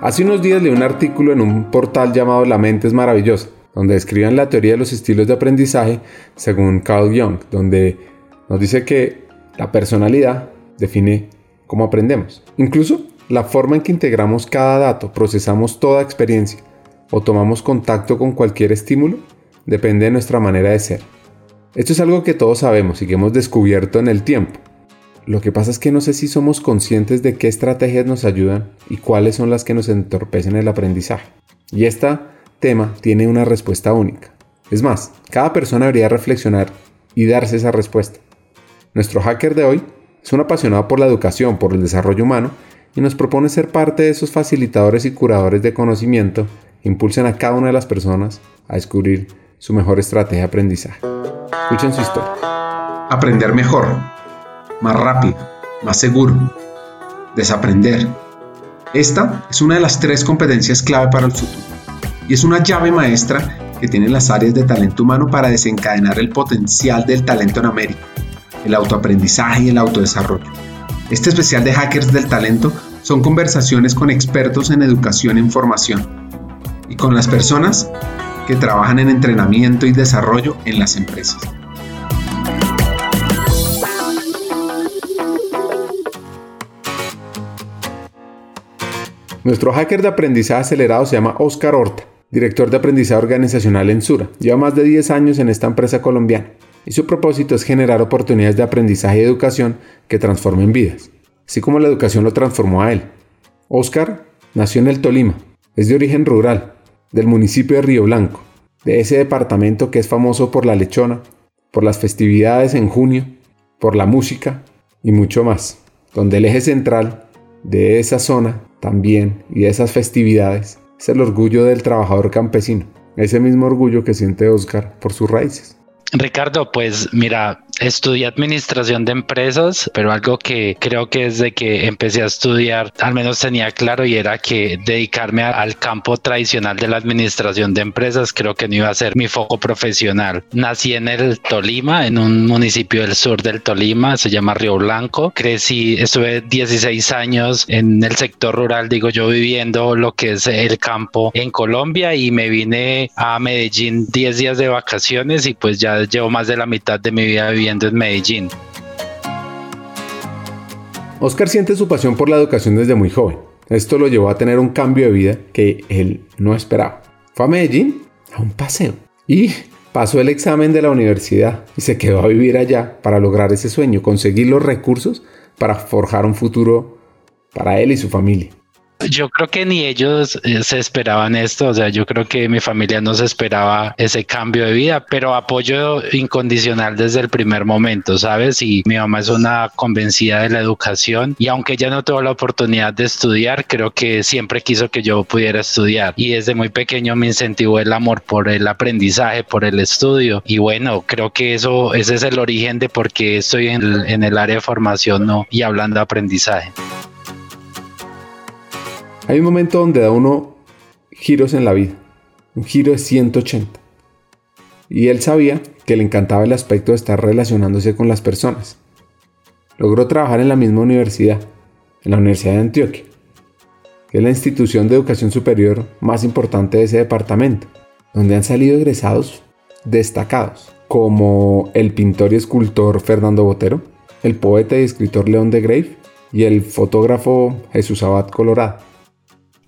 Hace unos días leí un artículo en un portal llamado La mente es maravillosa, donde describen la teoría de los estilos de aprendizaje según Carl Jung, donde nos dice que la personalidad define cómo aprendemos. Incluso la forma en que integramos cada dato, procesamos toda experiencia o tomamos contacto con cualquier estímulo depende de nuestra manera de ser. Esto es algo que todos sabemos y que hemos descubierto en el tiempo. Lo que pasa es que no sé si somos conscientes de qué estrategias nos ayudan y cuáles son las que nos entorpecen el aprendizaje. Y este tema tiene una respuesta única. Es más, cada persona debería reflexionar y darse esa respuesta. Nuestro hacker de hoy es un apasionado por la educación, por el desarrollo humano y nos propone ser parte de esos facilitadores y curadores de conocimiento que impulsen a cada una de las personas a descubrir su mejor estrategia de aprendizaje. Escuchen su historia. Aprender mejor, más rápido, más seguro. Desaprender. Esta es una de las tres competencias clave para el futuro y es una llave maestra que tienen las áreas de talento humano para desencadenar el potencial del talento en América, el autoaprendizaje y el autodesarrollo. Este especial de Hackers del Talento son conversaciones con expertos en educación e formación y con las personas que trabajan en entrenamiento y desarrollo en las empresas. Nuestro hacker de aprendizaje acelerado se llama Oscar Horta, director de aprendizaje organizacional en Sura. Lleva más de 10 años en esta empresa colombiana y su propósito es generar oportunidades de aprendizaje y educación que transformen vidas, así como la educación lo transformó a él. Oscar nació en el Tolima, es de origen rural, del municipio de Río Blanco, de ese departamento que es famoso por la lechona, por las festividades en junio, por la música y mucho más, donde el eje central de esa zona también y esas festividades es el orgullo del trabajador campesino, ese mismo orgullo que siente Oscar por sus raíces. Ricardo, pues mira, estudié administración de empresas, pero algo que creo que desde que empecé a estudiar al menos tenía claro y era que dedicarme al campo tradicional de la administración de empresas creo que no iba a ser mi foco profesional. Nací en el Tolima, en un municipio del sur del Tolima, se llama Río Blanco. Crecí, estuve 16 años en el sector rural, digo yo, viviendo lo que es el campo en Colombia y me vine a Medellín 10 días de vacaciones y pues ya llevo más de la mitad de mi vida viviendo en Medellín. Oscar siente su pasión por la educación desde muy joven. Esto lo llevó a tener un cambio de vida que él no esperaba. Fue a Medellín a un paseo y pasó el examen de la universidad y se quedó a vivir allá para lograr ese sueño, conseguir los recursos para forjar un futuro para él y su familia. Yo creo que ni ellos eh, se esperaban esto, o sea, yo creo que mi familia no se esperaba ese cambio de vida, pero apoyo incondicional desde el primer momento, ¿sabes? Y mi mamá es una convencida de la educación y aunque ella no tuvo la oportunidad de estudiar, creo que siempre quiso que yo pudiera estudiar y desde muy pequeño me incentivó el amor por el aprendizaje, por el estudio y bueno, creo que eso, ese es el origen de por qué estoy en el, en el área de formación ¿no? y hablando de aprendizaje. Hay un momento donde da uno giros en la vida, un giro de 180. Y él sabía que le encantaba el aspecto de estar relacionándose con las personas. Logró trabajar en la misma universidad, en la Universidad de Antioquia, que es la institución de educación superior más importante de ese departamento, donde han salido egresados destacados, como el pintor y escultor Fernando Botero, el poeta y escritor León de Grave y el fotógrafo Jesús Abad Colorado.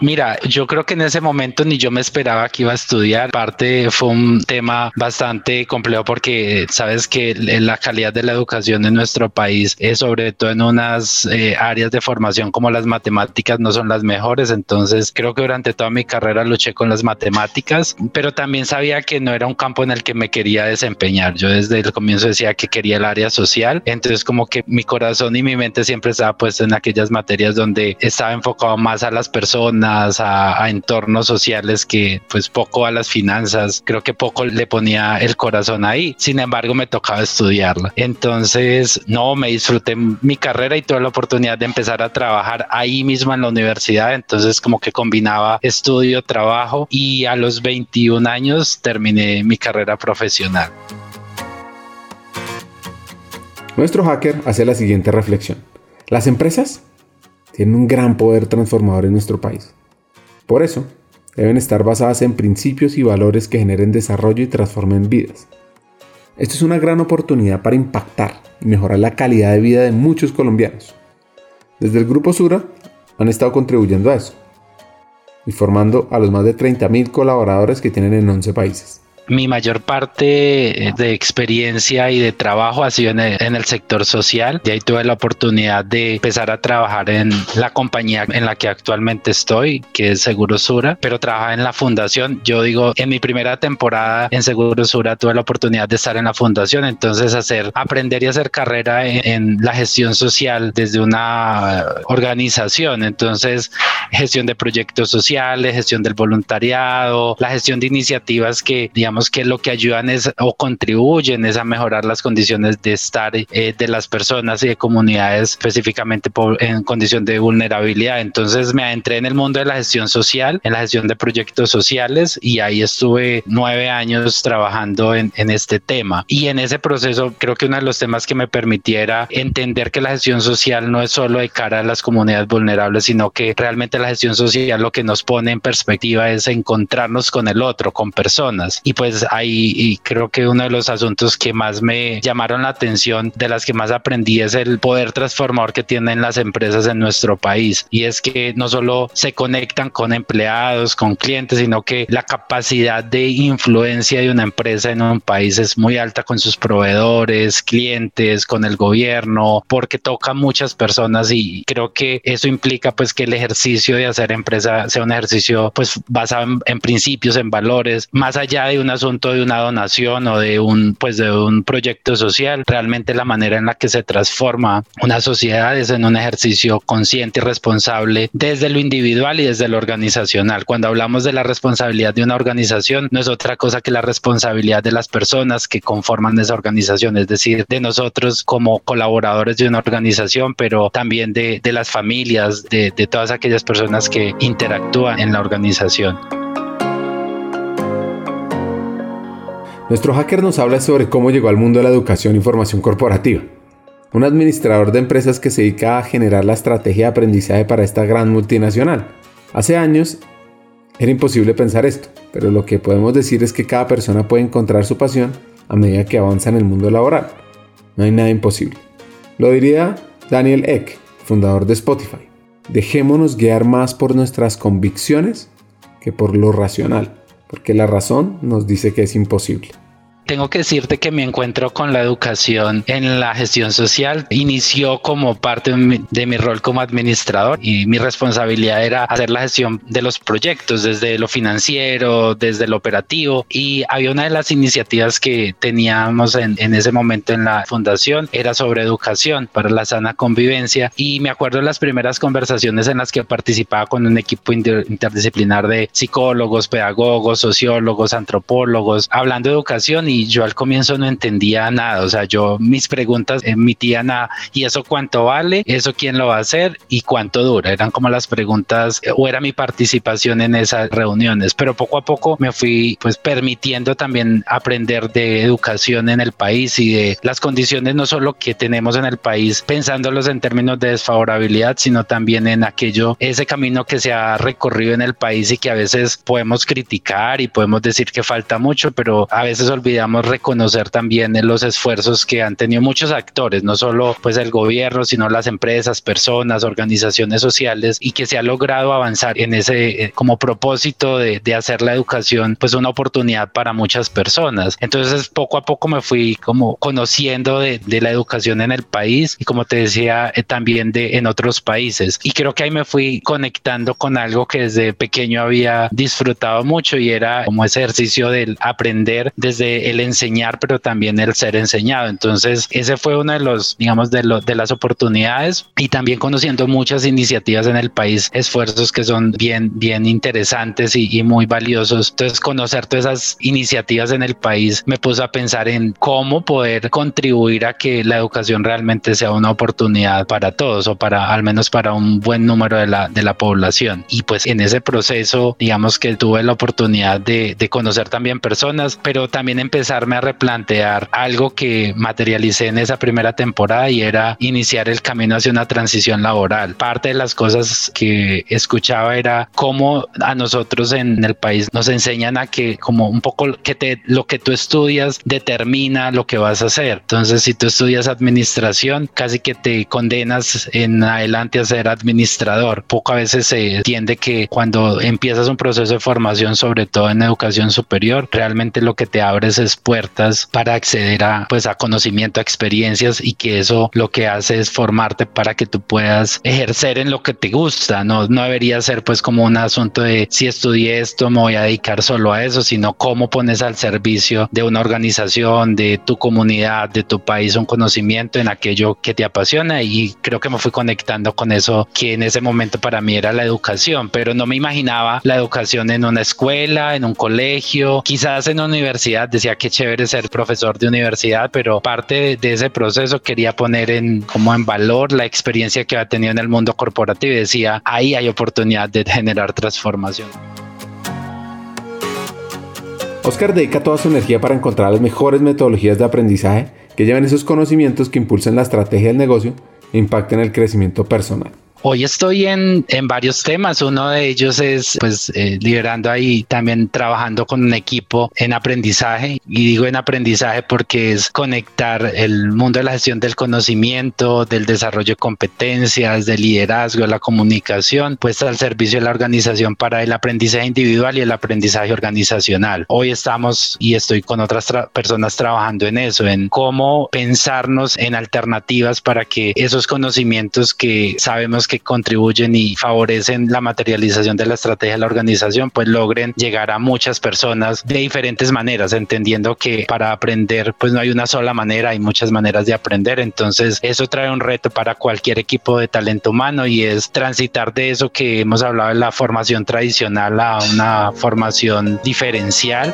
Mira, yo creo que en ese momento ni yo me esperaba que iba a estudiar. Parte fue un tema bastante complejo porque sabes que la calidad de la educación en nuestro país, es sobre todo en unas eh, áreas de formación como las matemáticas, no son las mejores. Entonces creo que durante toda mi carrera luché con las matemáticas, pero también sabía que no era un campo en el que me quería desempeñar. Yo desde el comienzo decía que quería el área social. Entonces como que mi corazón y mi mente siempre estaba puesto en aquellas materias donde estaba enfocado más a las personas a, entornos sociales que pues poco a las finanzas, creo que poco le ponía el corazón ahí, sin embargo me tocaba estudiarla. Entonces, no, me disfruté mi carrera y tuve la oportunidad de empezar a trabajar ahí mismo en la universidad, entonces como que combinaba estudio, trabajo y a los 21 años terminé mi carrera profesional. Nuestro hacker hace la siguiente reflexión. Las empresas tienen un gran poder transformador en nuestro país. Por eso, deben estar basadas en principios y valores que generen desarrollo y transformen vidas. Esto es una gran oportunidad para impactar y mejorar la calidad de vida de muchos colombianos. Desde el Grupo Sura han estado contribuyendo a eso y formando a los más de 30.000 colaboradores que tienen en 11 países mi mayor parte eh, de experiencia y de trabajo ha sido en el, sector social. Y ahí tuve la oportunidad de empezar a trabajar en la compañía en la que actualmente estoy, que es Segurosura, pero trabajaba en la fundación. Yo digo, en mi primera temporada en Segurosura tuve la oportunidad de estar en la fundación, entonces hacer, aprender y hacer carrera en, en la gestión social desde una organización. Entonces, gestión de proyectos sociales, gestión del voluntariado, la gestión de iniciativas que, digamos, que lo que ayudan es o contribuyen es a mejorar las condiciones de estar eh, de las personas y de comunidades específicamente en condición de vulnerabilidad. Entonces me adentré en el mundo de la gestión social, en la gestión de proyectos sociales y ahí estuve nueve años trabajando en, en este tema. Y en ese proceso creo que uno de los temas que me permitiera entender que la gestión social no es solo de cara a las comunidades vulnerables, sino que realmente la gestión social lo que nos pone en perspectiva es encontrarnos con el otro, con personas. Y pues ahí y creo que uno de los asuntos que más me llamaron la atención, de las que más aprendí, es el poder transformador que tienen las empresas en nuestro país. Y es que no solo se conectan con empleados, con clientes, sino que la capacidad de influencia de una empresa en un país es muy alta con sus proveedores, clientes, con el gobierno, porque toca muchas personas y creo que eso implica pues que el ejercicio de hacer empresa sea un ejercicio pues basado en, en principios, en valores, más allá de una asunto de una donación o de un, pues de un proyecto social. Realmente la manera en la que se transforma una sociedad es en un ejercicio consciente y responsable desde lo individual y desde lo organizacional. Cuando hablamos de la responsabilidad de una organización, no es otra cosa que la responsabilidad de las personas que conforman esa organización, es decir, de nosotros como colaboradores de una organización, pero también de, de las familias, de, de todas aquellas personas que interactúan en la organización. Nuestro hacker nos habla sobre cómo llegó al mundo de la educación y formación corporativa. Un administrador de empresas que se dedica a generar la estrategia de aprendizaje para esta gran multinacional. Hace años era imposible pensar esto, pero lo que podemos decir es que cada persona puede encontrar su pasión a medida que avanza en el mundo laboral. No hay nada imposible. Lo diría Daniel Eck, fundador de Spotify. Dejémonos guiar más por nuestras convicciones que por lo racional, porque la razón nos dice que es imposible tengo que decirte que mi encuentro con la educación en la gestión social. Inició como parte de mi, rol como administrador y mi responsabilidad era hacer la gestión de los proyectos desde lo financiero, desde lo operativo. Y había una de las iniciativas que teníamos en, ese momento en la fundación era sobre educación para la sana convivencia. Y me acuerdo de las primeras conversaciones en las que participaba con un equipo interdisciplinar de psicólogos, pedagogos, sociólogos, antropólogos, hablando de educación y yo al comienzo no entendía nada, o sea, yo mis preguntas emitían a, ¿y eso cuánto vale? ¿Eso quién lo va a hacer? ¿Y cuánto dura? Eran como las preguntas o era mi participación en esas reuniones, pero poco a poco me fui pues permitiendo también aprender de educación en el país y de las condiciones no solo que tenemos en el país, pensándolos en términos de desfavorabilidad, sino también en aquello, ese camino que se ha recorrido en el país y que a veces podemos criticar y podemos decir que falta mucho, pero a veces olvidamos reconocer también los esfuerzos que han tenido muchos actores, no solo pues el gobierno, sino las empresas, personas, organizaciones sociales y que se ha logrado avanzar en ese eh, como propósito de, de hacer la educación pues una oportunidad para muchas personas. Entonces poco a poco me fui como conociendo de, de la educación en el país y como te decía eh, también de en otros países y creo que ahí me fui conectando con algo que desde pequeño había disfrutado mucho y era como ejercicio del aprender desde el enseñar, pero también el ser enseñado. Entonces, ese fue uno de los, digamos, de, de las oportunidades y también conociendo muchas iniciativas en el país, esfuerzos que son bien, bien interesantes y, muy valiosos. Entonces, conocer todas esas iniciativas en el país me puso a pensar en cómo poder contribuir a que la educación realmente sea una oportunidad para todos o para al menos para un buen número de la, de la población. Y pues en ese proceso, digamos que tuve la oportunidad de, de conocer también personas, pero también empecé empezarme a replantear algo que materialicé en esa primera temporada y era iniciar el camino hacia una transición laboral. Parte de las cosas que escuchaba era cómo a nosotros en el país nos enseñan a que como un poco que te, lo que tú estudias determina lo que vas a hacer. Entonces, si tú estudias administración, casi que te condenas en adelante a ser administrador. Poco a veces se entiende que cuando empiezas un proceso de formación, sobre todo en educación superior, realmente lo que te abres es puertas para acceder a pues a conocimiento, a experiencias y que eso lo que hace es formarte para que tú puedas ejercer en lo que te gusta. No, no debería ser pues como un asunto de si estudié esto me voy a dedicar solo a eso, sino cómo pones al servicio de una organización, de tu comunidad, de tu país un conocimiento en aquello que te apasiona y creo que me fui conectando con eso que en ese momento para mí era la educación, pero no me imaginaba la educación en una escuela, en un colegio, quizás en una universidad, decía que chévere ser profesor de universidad, pero parte de ese proceso quería poner en como en valor la experiencia que había tenido en el mundo corporativo y decía, ahí hay oportunidad de generar transformación. Oscar dedica toda su energía para encontrar las mejores metodologías de aprendizaje que lleven esos conocimientos que impulsen la estrategia del negocio e impacten el crecimiento personal. Hoy estoy en, en, varios temas. Uno de ellos es pues eh, liderando ahí también trabajando con un equipo en aprendizaje y digo en aprendizaje porque es conectar el mundo de la gestión del conocimiento, del desarrollo de competencias, del liderazgo, la comunicación, pues al servicio de la organización para el aprendizaje individual y el aprendizaje organizacional. Hoy estamos y estoy con otras personas trabajando en eso, en cómo pensarnos en alternativas para que esos conocimientos que sabemos que contribuyen y favorecen la materialización de la estrategia de la organización, pues logren llegar a muchas personas de diferentes maneras, entendiendo que para aprender, pues no hay una sola manera, hay muchas maneras de aprender. Entonces, eso trae un reto para cualquier equipo de talento humano y es transitar de eso que hemos hablado de la formación tradicional a una formación diferencial.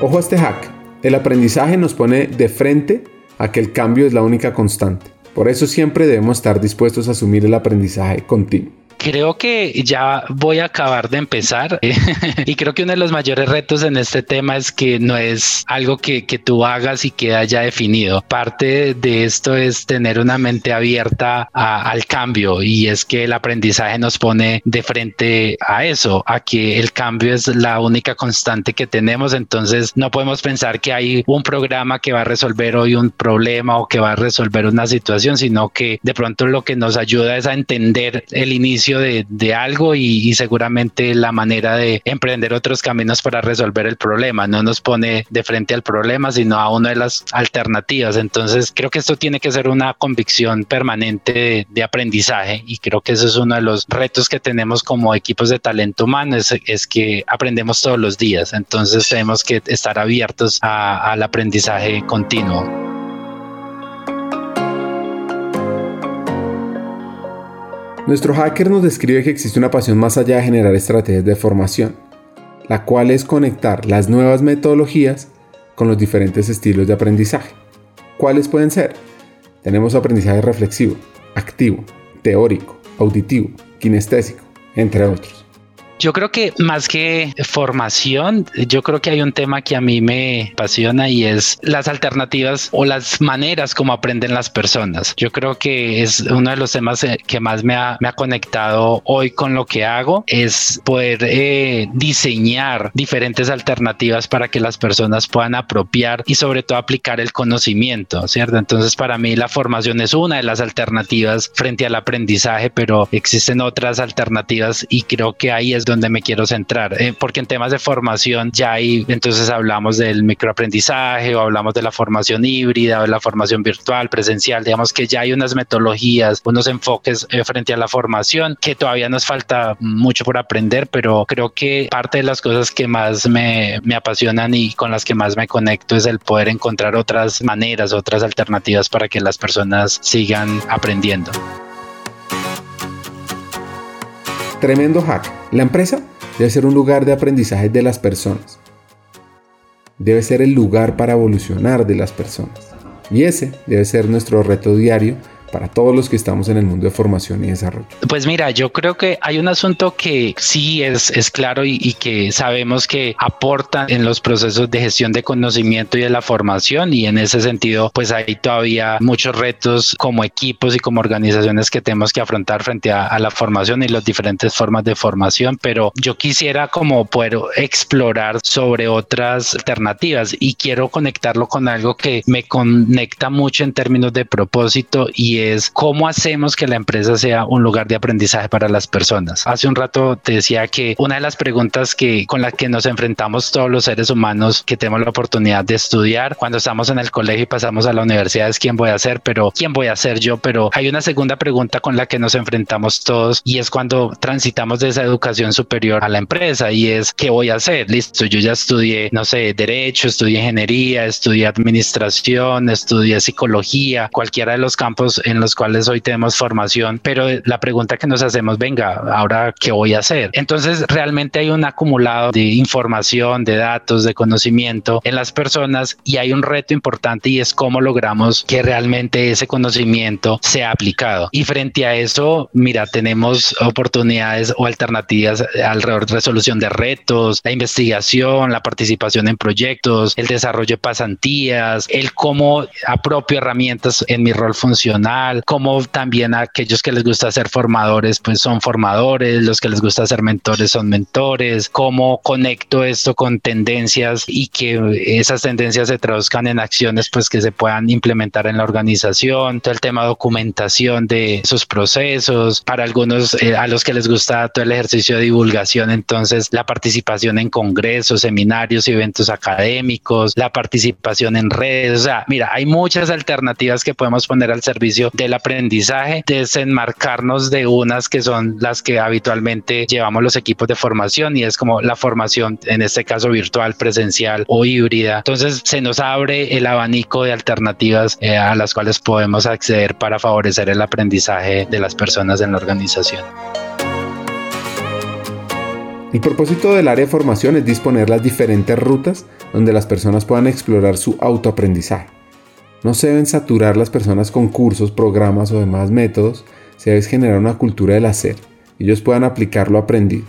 Ojo a este hack. El aprendizaje nos pone de frente a que el cambio es la única constante. Por eso siempre debemos estar dispuestos a asumir el aprendizaje continuo creo que ya voy a acabar de empezar y creo que uno de los mayores retos en este tema es que no es algo que, que tú hagas y queda ya definido. Parte de esto es tener una mente abierta al cambio y es que el aprendizaje nos pone de frente a eso, a que el cambio es la única constante que tenemos. Entonces no podemos pensar que hay un programa que va a resolver hoy un problema o que va a resolver una situación, sino que de pronto lo que nos ayuda es a entender el inicio de, algo y, seguramente la manera de emprender otros caminos para resolver el problema. No nos pone de frente al problema, sino a una de las alternativas. Entonces creo que esto tiene que ser una convicción permanente de, aprendizaje y creo que eso es uno de los retos que tenemos como equipos de talento humano, es, que aprendemos todos los días. Entonces tenemos que estar abiertos al aprendizaje continuo. Nuestro hacker nos describe que existe una pasión más allá de generar estrategias de formación, la cual es conectar las nuevas metodologías con los diferentes estilos de aprendizaje. ¿Cuáles pueden ser? Tenemos aprendizaje reflexivo, activo, teórico, auditivo, kinestésico, entre otros. Yo creo que más que formación, yo creo que hay un tema que a mí me apasiona y es las alternativas o las maneras como aprenden las personas. Yo creo que es uno de los temas eh, que más me ha, conectado hoy con lo que hago, es poder eh, diseñar diferentes alternativas para que las personas puedan apropiar y sobre todo aplicar el conocimiento, ¿cierto? Entonces para mí la formación es una de las alternativas frente al aprendizaje, pero existen otras alternativas y creo que ahí es donde me quiero centrar, eh, porque en temas de formación ya hay, entonces hablamos del microaprendizaje o hablamos de la formación híbrida o de la formación virtual, presencial, digamos que ya hay unas metodologías, unos enfoques eh, frente a la formación que todavía nos falta mucho por aprender, pero creo que parte de las cosas que más me, me apasionan y con las que más me conecto es el poder encontrar otras maneras, otras alternativas para que las personas sigan aprendiendo. Tremendo hack. La empresa debe ser un lugar de aprendizaje de las personas. Debe ser el lugar para evolucionar de las personas. Y ese debe ser nuestro reto diario para todos los que estamos en el mundo de formación y desarrollo? Pues mira, yo creo que hay un asunto que sí es, es claro y, y que sabemos que aporta en los procesos de gestión de conocimiento y de la formación y en ese sentido pues hay todavía muchos retos como equipos y como organizaciones que tenemos que afrontar frente a, a la formación y las diferentes formas de formación, pero yo quisiera como poder explorar sobre otras alternativas y quiero conectarlo con algo que me conecta mucho en términos de propósito y es cómo hacemos que la empresa sea un lugar de aprendizaje para las personas. Hace un rato te decía que una de las preguntas que con las que nos enfrentamos todos los seres humanos que tenemos la oportunidad de estudiar cuando estamos en el colegio y pasamos a la universidad es quién voy a ser, pero quién voy a ser yo, pero hay una segunda pregunta con la que nos enfrentamos todos y es cuando transitamos de esa educación superior a la empresa y es qué voy a hacer. Listo, yo ya estudié, no sé, derecho, estudié ingeniería, estudié administración, estudié psicología, cualquiera de los campos en los cuales hoy tenemos formación, pero la pregunta que nos hacemos, venga, ahora qué voy a hacer. Entonces, realmente hay un acumulado de información, de datos, de conocimiento en las personas y hay un reto importante y es cómo logramos que realmente ese conocimiento sea aplicado. Y frente a eso, mira, tenemos oportunidades o alternativas alrededor de resolución de retos, la investigación, la participación en proyectos, el desarrollo de pasantías, el cómo apropio herramientas en mi rol funcional, cómo también aquellos que les gusta ser formadores, pues son formadores, los que les gusta ser mentores son mentores, cómo conecto esto con tendencias y que esas tendencias se traduzcan en acciones pues que se puedan implementar en la organización, todo el tema de documentación de sus procesos, para algunos eh, a los que les gusta todo el ejercicio de divulgación, entonces la participación en congresos, seminarios y eventos académicos, la participación en redes, o sea, mira, hay muchas alternativas que podemos poner al servicio del aprendizaje, desenmarcarnos de unas que son las que habitualmente llevamos los equipos de formación y es como la formación, en este caso virtual, presencial o híbrida. Entonces se nos abre el abanico de alternativas eh, a las cuales podemos acceder para favorecer el aprendizaje de las personas en la organización. El propósito del área de formación es disponer las diferentes rutas donde las personas puedan explorar su autoaprendizaje. No se deben saturar las personas con cursos, programas o demás métodos, se debe generar una cultura del hacer ellos puedan aplicar lo aprendido.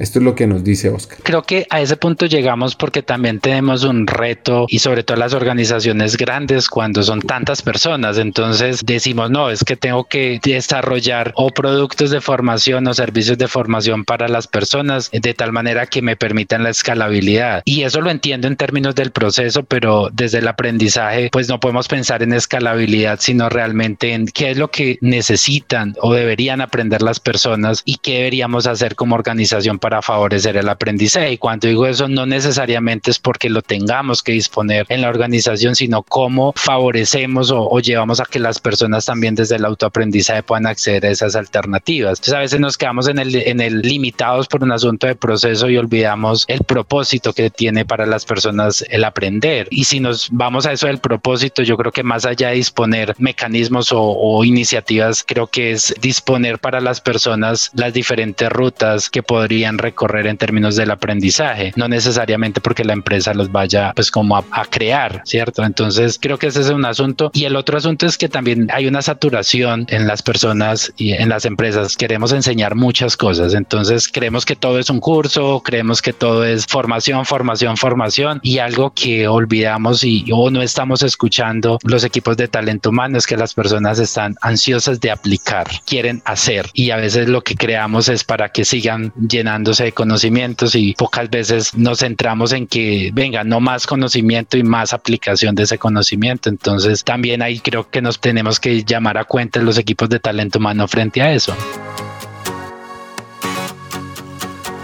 Esto es lo que nos dice Oscar. Creo que a ese punto llegamos porque también tenemos un reto y sobre todo las organizaciones grandes cuando son tantas personas. Entonces decimos, no, es que tengo que desarrollar o productos de formación o servicios de formación para las personas de tal manera que me permitan la escalabilidad. Y eso lo entiendo en términos del proceso, pero desde el aprendizaje, pues no podemos pensar en escalabilidad, sino realmente en qué es lo que necesitan o deberían aprender las personas y qué deberíamos hacer como organización para para favorecer el aprendizaje. Y cuando digo eso, no necesariamente es porque lo tengamos que disponer en la organización, sino cómo favorecemos o, o llevamos a que las personas también desde el autoaprendizaje puedan acceder a esas alternativas. Entonces a veces nos quedamos en el, en el limitados por un asunto de proceso y olvidamos el propósito que tiene para las personas el aprender. Y si nos vamos a eso del propósito, yo creo que más allá de disponer mecanismos o, o iniciativas, creo que es disponer para las personas las diferentes rutas que podrían recorrer en términos del aprendizaje, no necesariamente porque la empresa los vaya pues como a, a, crear, ¿cierto? Entonces creo que ese es un asunto. Y el otro asunto es que también hay una saturación en las personas y en las empresas, queremos enseñar muchas cosas, entonces creemos que todo es un curso, creemos que todo es formación, formación, formación y algo que olvidamos y o no estamos escuchando los equipos de talento humano es que las personas están ansiosas de aplicar, quieren hacer y a veces lo que creamos es para que sigan llenando de conocimientos y pocas veces nos centramos en que venga, no más conocimiento y más aplicación de ese conocimiento. Entonces también ahí creo que nos tenemos que llamar a cuenta los equipos de talento humano frente a eso.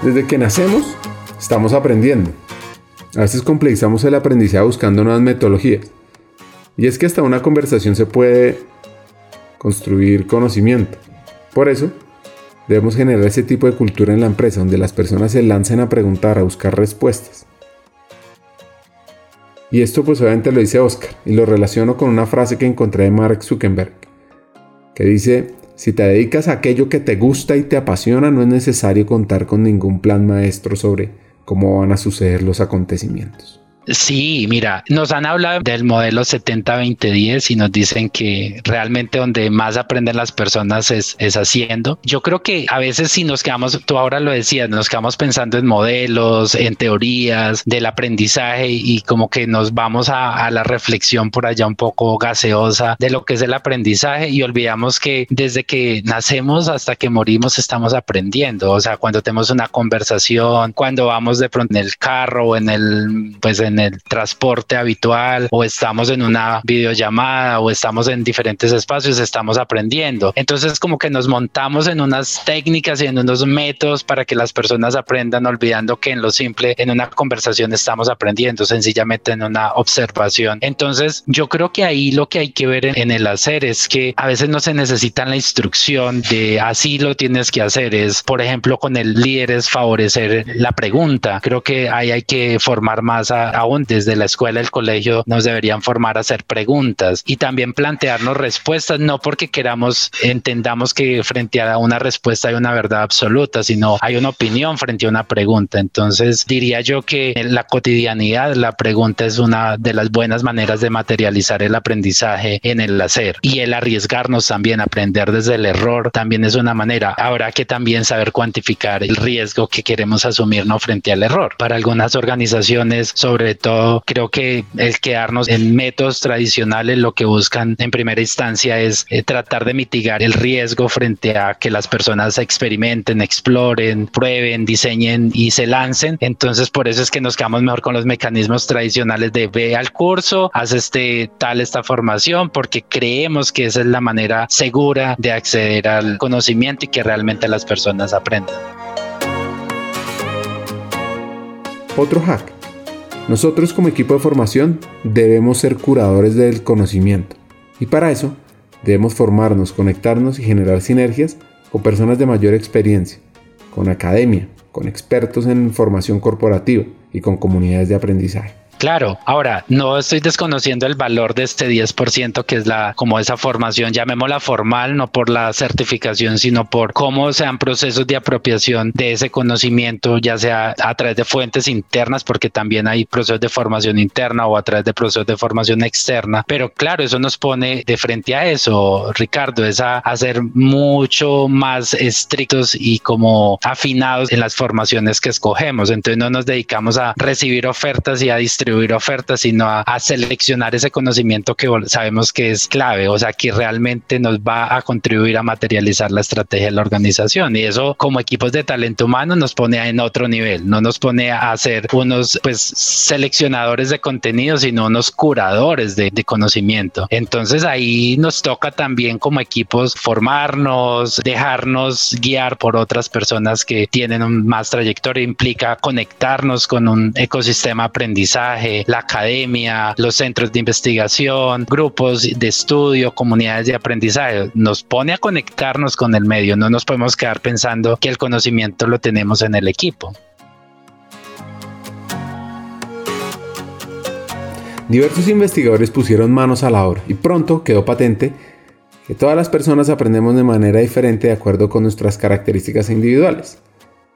Desde que nacemos, estamos aprendiendo. A veces complejizamos el aprendizaje buscando nuevas metodologías. Y es que hasta una conversación se puede construir conocimiento. Por eso, Debemos generar ese tipo de cultura en la empresa donde las personas se lancen a preguntar, a buscar respuestas. Y esto pues obviamente lo dice Oscar y lo relaciono con una frase que encontré de Mark Zuckerberg, que dice, si te dedicas a aquello que te gusta y te apasiona, no es necesario contar con ningún plan maestro sobre cómo van a suceder los acontecimientos. Sí, mira, nos han hablado del modelo 70-20-10 y nos dicen que realmente donde más aprenden las personas es, es haciendo. Yo creo que a veces si nos quedamos, tú ahora lo decías, nos quedamos pensando en modelos, en teorías del aprendizaje y como que nos vamos a, a la reflexión por allá un poco gaseosa de lo que es el aprendizaje y olvidamos que desde que nacemos hasta que morimos estamos aprendiendo. O sea, cuando tenemos una conversación, cuando vamos de pronto en el carro o en el, pues en el transporte habitual o estamos en una videollamada o estamos en diferentes espacios, estamos aprendiendo. Entonces como que nos montamos en unas técnicas y en unos métodos para que las personas aprendan olvidando que en lo simple, en una conversación estamos aprendiendo sencillamente en una observación. Entonces yo creo que ahí lo que hay que ver en, el hacer es que a veces no se necesita la instrucción de así lo tienes que hacer. Es, por ejemplo, con el líder es favorecer la pregunta. Creo que ahí hay que formar más aún desde la escuela, el colegio nos deberían formar a hacer preguntas y también plantearnos respuestas, no porque queramos, entendamos que frente a una respuesta hay una verdad absoluta, sino hay una opinión frente a una pregunta. Entonces diría yo que en la cotidianidad la pregunta es una de las buenas maneras de materializar el aprendizaje en el hacer y el arriesgarnos también, aprender desde el error también es una manera. Habrá que también saber cuantificar el riesgo que queremos asumir no frente al error. Para algunas organizaciones, sobre todo, creo que el quedarnos en métodos tradicionales lo que buscan en primera instancia es eh, tratar de mitigar el riesgo frente a que las personas experimenten, exploren, prueben, diseñen y se lancen. Entonces, por eso es que nos quedamos mejor con los mecanismos tradicionales de ve al curso, haz este tal esta formación, porque creemos que esa es la manera segura de acceder al conocimiento y que realmente las personas aprendan. Otro hack. Nosotros como equipo de formación debemos ser curadores del conocimiento. Y para eso debemos formarnos, conectarnos y generar sinergias con personas de mayor experiencia, con academia, con expertos en formación corporativa y con comunidades de aprendizaje. Claro, ahora no estoy desconociendo el valor de este 10% que es la como esa formación, llamémosla formal, no por la certificación, sino por cómo sean procesos de apropiación de ese conocimiento, ya sea a través de fuentes internas, porque también hay procesos de formación interna o a través de procesos de formación externa. Pero claro, eso nos pone de frente a eso, Ricardo, es a, a ser mucho más estrictos y como afinados en las formaciones que escogemos. Entonces no nos dedicamos a recibir ofertas y a distribuir distribuir ofertas, sino a, seleccionar ese conocimiento que sabemos que es clave, o sea, que realmente nos va a contribuir a materializar la estrategia de la organización. Y eso como equipos de talento humano nos pone en otro nivel, no nos pone a ser unos pues seleccionadores de contenido, sino unos curadores de, de conocimiento. Entonces ahí nos toca también como equipos formarnos, dejarnos guiar por otras personas que tienen un más trayectoria, implica conectarnos con un ecosistema aprendizaje la academia, los centros de investigación, grupos de estudio, comunidades de aprendizaje. Nos pone a conectarnos con el medio, no nos podemos quedar pensando que el conocimiento lo tenemos en el equipo. Diversos investigadores pusieron manos a la obra y pronto quedó patente que todas las personas aprendemos de manera diferente de acuerdo con nuestras características individuales.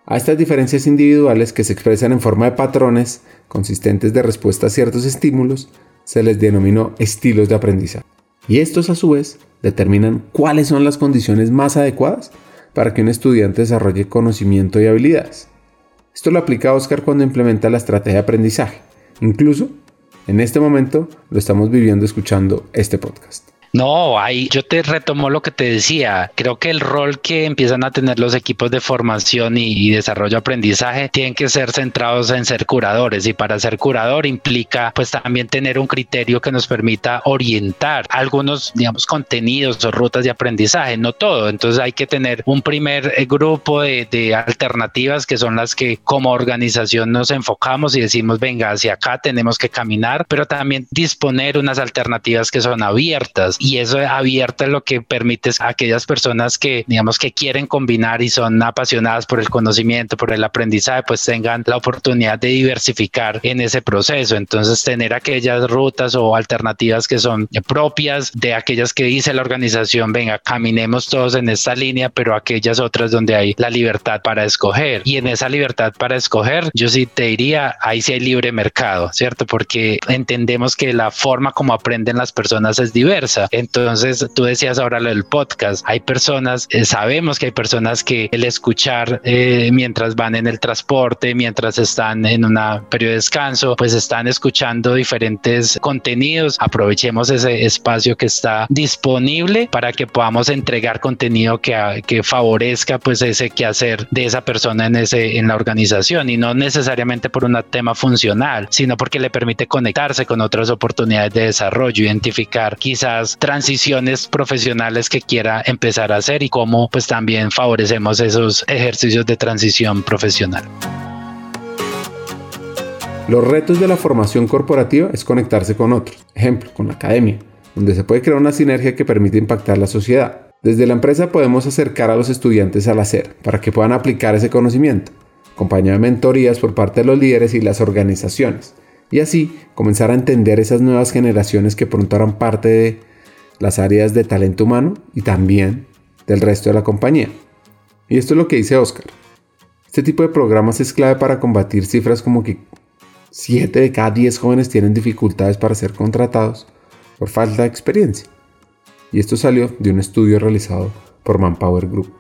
A estas diferencias individuales que se expresan en forma de patrones consistentes de respuesta a ciertos estímulos se les denominó estilos de aprendizaje. Y estos a su vez determinan cuáles son las condiciones más adecuadas para que un estudiante desarrolle conocimiento y habilidades. Esto lo aplica Oscar cuando implementa la estrategia de aprendizaje. Incluso en este momento lo estamos viviendo escuchando este podcast. No, ahí yo te retomo lo que te decía. Creo que el rol que empiezan a tener los equipos de formación y, desarrollo aprendizaje tienen que ser centrados en ser curadores y para ser curador implica pues también tener un criterio que nos permita orientar algunos digamos contenidos o rutas de aprendizaje, no todo. Entonces hay que tener un primer eh, grupo de, de alternativas que son las que como organización nos enfocamos y decimos venga hacia acá tenemos que caminar, pero también disponer unas alternativas que son abiertas y eso abierto lo que permite a aquellas personas que digamos que quieren combinar y son apasionadas por el conocimiento, por el aprendizaje, pues tengan la oportunidad de diversificar en ese proceso. Entonces tener aquellas rutas o alternativas que son propias de aquellas que dice la organización, venga, caminemos todos en esta línea, pero aquellas otras donde hay la libertad para escoger. Y en esa libertad para escoger, yo sí te diría, ahí sí hay libre mercado, ¿cierto? Porque entendemos que la forma como aprenden las personas es diversa. Entonces, tú decías ahora lo del podcast. Hay personas, eh, sabemos que hay personas que el escuchar eh, mientras van en el transporte, mientras están en una periodo de descanso, pues están escuchando diferentes contenidos. Aprovechemos ese espacio que está disponible para que podamos entregar contenido que, que favorezca pues ese quehacer de esa persona en ese en la organización y no necesariamente por un tema funcional, sino porque le permite conectarse con otras oportunidades de desarrollo, identificar quizás transiciones profesionales que quiera empezar a hacer y cómo pues también favorecemos esos ejercicios de transición profesional. Los retos de la formación corporativa es conectarse con otros, ejemplo, con la academia, donde se puede crear una sinergia que permite impactar la sociedad. Desde la empresa podemos acercar a los estudiantes al hacer para que puedan aplicar ese conocimiento, acompañado de mentorías por parte de los líderes y las organizaciones, y así comenzar a entender esas nuevas generaciones que pronto harán parte de las áreas de talento humano y también del resto de la compañía. Y esto es lo que dice Oscar. Este tipo de programas es clave para combatir cifras como que 7 de cada 10 jóvenes tienen dificultades para ser contratados por falta de experiencia y esto salió de un estudio realizado por Manpower Group.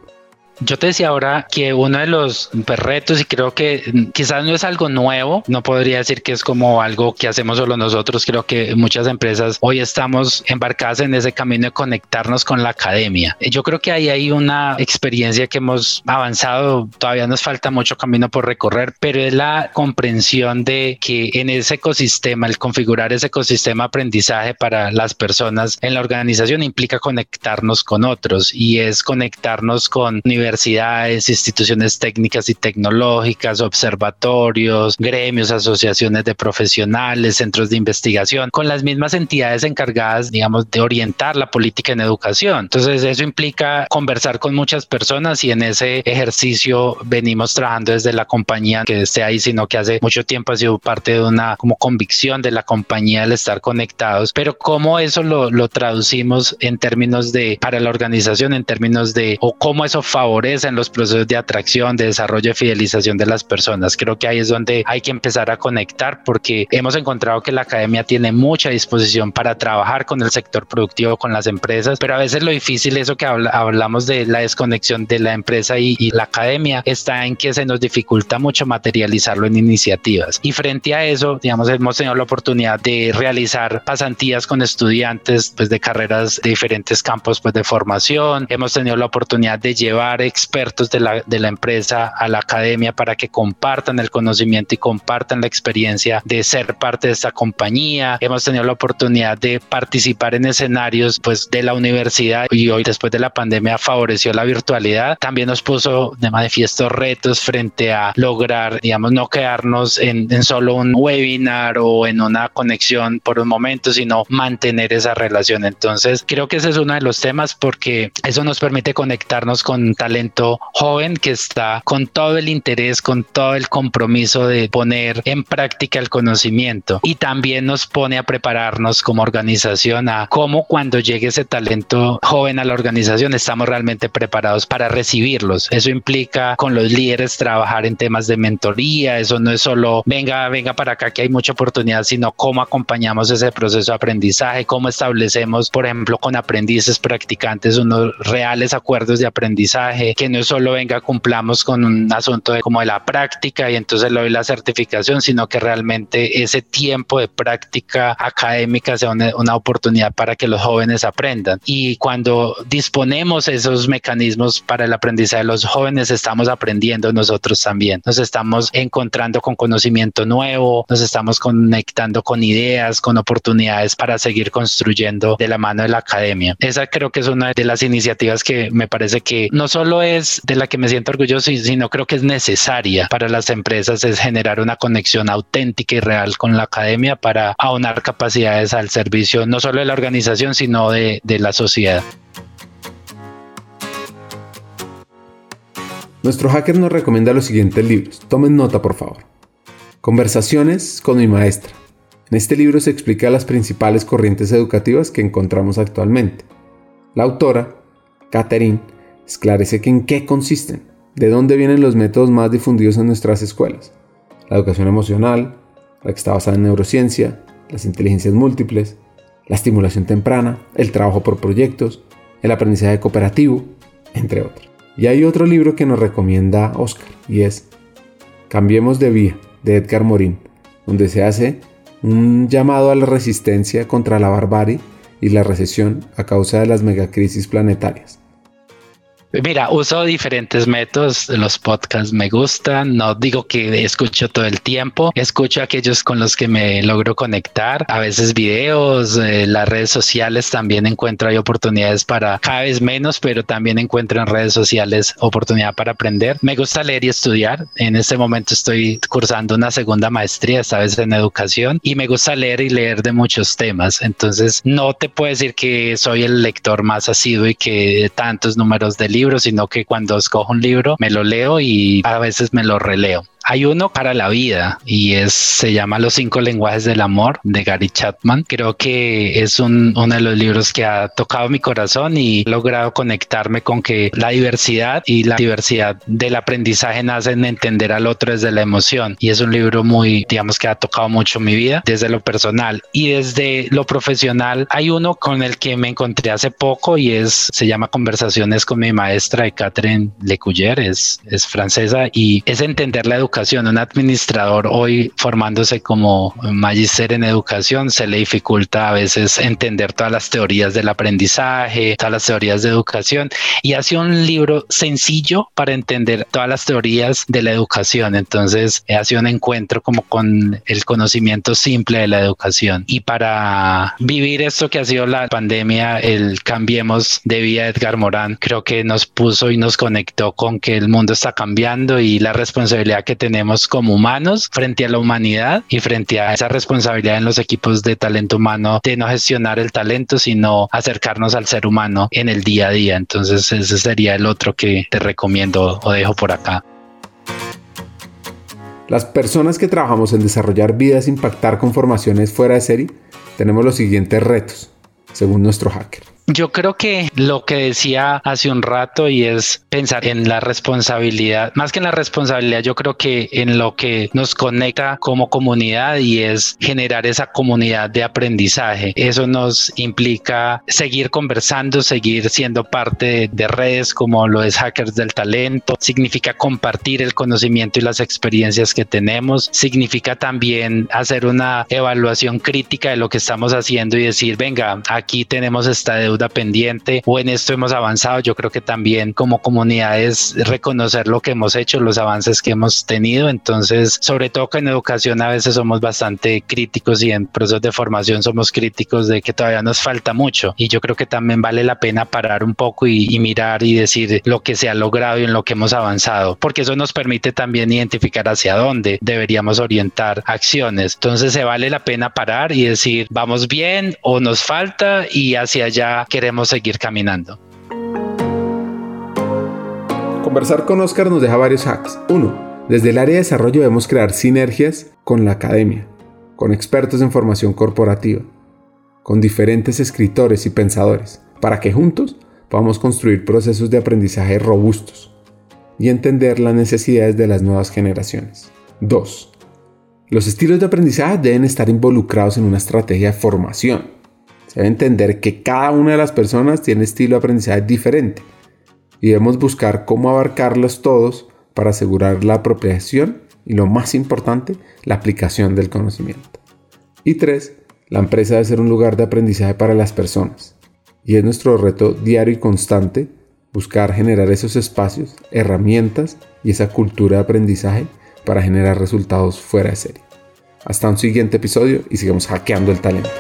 Yo te decía ahora que uno de los retos, y creo que quizás no es algo nuevo, no podría decir que es como algo que hacemos solo nosotros, creo que muchas empresas hoy estamos embarcadas en ese camino de conectarnos con la academia. Yo creo que ahí hay una experiencia que hemos avanzado, todavía nos falta mucho camino por recorrer, pero es la comprensión de que en ese ecosistema, el configurar ese ecosistema de aprendizaje para las personas en la organización implica conectarnos con otros y es conectarnos con niveles universidades, instituciones técnicas y tecnológicas, observatorios, gremios, asociaciones de profesionales, centros de investigación, con las mismas entidades encargadas, digamos, de orientar la política en educación. Entonces, eso implica conversar con muchas personas y en ese ejercicio venimos trabajando desde la compañía que esté ahí, sino que hace mucho tiempo ha sido parte de una como convicción de la compañía el estar conectados, pero cómo eso lo, lo traducimos en términos de para la organización, en términos de o cómo eso favorece en los procesos de atracción, de desarrollo y fidelización de las personas. Creo que ahí es donde hay que empezar a conectar porque hemos encontrado que la academia tiene mucha disposición para trabajar con el sector productivo, con las empresas, pero a veces lo difícil, eso que hablamos de la desconexión de la empresa y, y la academia, está en que se nos dificulta mucho materializarlo en iniciativas. Y frente a eso, digamos, hemos tenido la oportunidad de realizar pasantías con estudiantes pues, de carreras de diferentes campos pues, de formación. Hemos tenido la oportunidad de llevar expertos de la, de la empresa a la academia para que compartan el conocimiento y compartan la experiencia de ser parte de esta compañía. Hemos tenido la oportunidad de participar en escenarios pues de la universidad y hoy después de la pandemia favoreció la virtualidad. También nos puso de manifiesto retos frente a lograr, digamos, no quedarnos en, en solo un webinar o en una conexión por un momento, sino mantener esa relación. Entonces, creo que ese es uno de los temas porque eso nos permite conectarnos con talento joven que está con todo el interés, con todo el compromiso de poner en práctica el conocimiento y también nos pone a prepararnos como organización a cómo cuando llegue ese talento joven a la organización estamos realmente preparados para recibirlos. Eso implica con los líderes trabajar en temas de mentoría, eso no es solo venga, venga para acá que hay mucha oportunidad, sino cómo acompañamos ese proceso de aprendizaje, cómo establecemos, por ejemplo, con aprendices practicantes unos reales acuerdos de aprendizaje, que no solo venga cumplamos con un asunto de como de la práctica y entonces le doy la certificación, sino que realmente ese tiempo de práctica académica sea una, una oportunidad para que los jóvenes aprendan. Y cuando disponemos esos mecanismos para el aprendizaje de los jóvenes, estamos aprendiendo nosotros también. Nos estamos encontrando con conocimiento nuevo, nos estamos conectando con ideas, con oportunidades para seguir construyendo de la mano de la academia. Esa creo que es una de las iniciativas que me parece que no solo es de la que me siento orgulloso, sino creo que es necesaria para las empresas, es generar una conexión auténtica y real con la academia para aunar capacidades al servicio no solo de la organización, sino de, de la sociedad. Nuestro hacker nos recomienda los siguientes libros. Tomen nota, por favor. Conversaciones con mi maestra. En este libro se explica las principales corrientes educativas que encontramos actualmente. La autora, Catherine, esclarece que en qué consisten, de dónde vienen los métodos más difundidos en nuestras escuelas. La educación emocional, la que está basada en neurociencia, las inteligencias múltiples, la estimulación temprana, el trabajo por proyectos, el aprendizaje cooperativo, entre otros. Y hay otro libro que nos recomienda Oscar y es Cambiemos de Vía de Edgar Morin, donde se hace un llamado a la resistencia contra la barbarie y la recesión a causa de las megacrisis planetarias. Mira, uso diferentes métodos, los podcasts me gustan, no digo que escucho todo el tiempo, escucho aquellos con los que me logro conectar, a veces videos, eh, las redes sociales también encuentro hay oportunidades para cada vez menos, pero también encuentro en redes sociales oportunidad para aprender. Me gusta leer y estudiar, en este momento estoy cursando una segunda maestría, esta vez en educación, y me gusta leer y leer de muchos temas, entonces no te puedo decir que soy el lector más asiduo y que tantos números de libros sino que cuando escojo un libro me lo leo y a veces me lo releo. Hay uno para la vida y es, se llama Los cinco lenguajes del amor de Gary Chapman. Creo que es un, uno de los libros que ha tocado mi corazón y he logrado conectarme con que la diversidad y la diversidad del aprendizaje nacen en entender al otro desde la emoción. Y es un libro muy, digamos que ha tocado mucho mi vida desde lo personal y desde lo profesional. Hay uno con el que me encontré hace poco y es, se llama Conversaciones con mi maestra de Catherine Lecuyer, es, es francesa y es entender la educación un administrador hoy formándose como magister en educación se le dificulta a veces entender todas las teorías del aprendizaje, todas las teorías de educación y hace un libro sencillo para entender todas las teorías de la educación. Entonces hace un encuentro como con el conocimiento simple de la educación y para vivir esto que ha sido la pandemia, el cambiemos de vida Edgar Morán, creo que nos puso y nos conectó con que el mundo está cambiando y la responsabilidad que tenemos como humanos frente a la humanidad y frente a esa responsabilidad en los equipos de talento humano de no gestionar el talento, sino acercarnos al ser humano en el día a día. Entonces ese sería el otro que te recomiendo o dejo por acá. Las personas que trabajamos en desarrollar vidas impactar con formaciones fuera de serie, tenemos los siguientes retos, según nuestro hacker. Yo creo que lo que decía hace un rato y es pensar en la responsabilidad, más que en la responsabilidad, yo creo que en lo que nos conecta como comunidad y es generar esa comunidad de aprendizaje. Eso nos implica seguir conversando, seguir siendo parte de, redes como lo es Hackers del Talento, significa compartir el conocimiento y las experiencias que tenemos, significa también hacer una evaluación crítica de lo que estamos haciendo y decir, venga, aquí tenemos esta deuda pendiente o en esto hemos avanzado. Yo creo que también como comunidades reconocer lo que hemos hecho, los avances que hemos tenido. Entonces, sobre todo que en educación a veces somos bastante críticos y en procesos de formación somos críticos de que todavía nos falta mucho. Y yo creo que también vale la pena parar un poco y, y mirar y decir lo que se ha logrado y en lo que hemos avanzado, porque eso nos permite también identificar hacia dónde deberíamos orientar acciones. Entonces, se vale la pena parar y decir, vamos bien o nos falta y hacia allá queremos seguir caminando. Conversar con Oscar nos deja varios hacks. Uno, desde el área de desarrollo debemos crear sinergias con la academia, con expertos en formación corporativa, con diferentes escritores y pensadores, para que juntos podamos construir procesos de aprendizaje robustos y entender las necesidades de las nuevas generaciones. 2. Los estilos de aprendizaje deben estar involucrados en una estrategia de formación se debe entender que cada una de las personas tiene estilo de aprendizaje diferente y debemos buscar cómo abarcarlos todos para asegurar la apropiación y lo más importante, la aplicación del conocimiento. Y tres, la empresa debe ser un lugar de aprendizaje para las personas. Y es nuestro reto diario y constante buscar generar esos espacios, herramientas y esa cultura de aprendizaje para generar resultados fuera de serie. Hasta un siguiente episodio y sigamos hackeando el talento.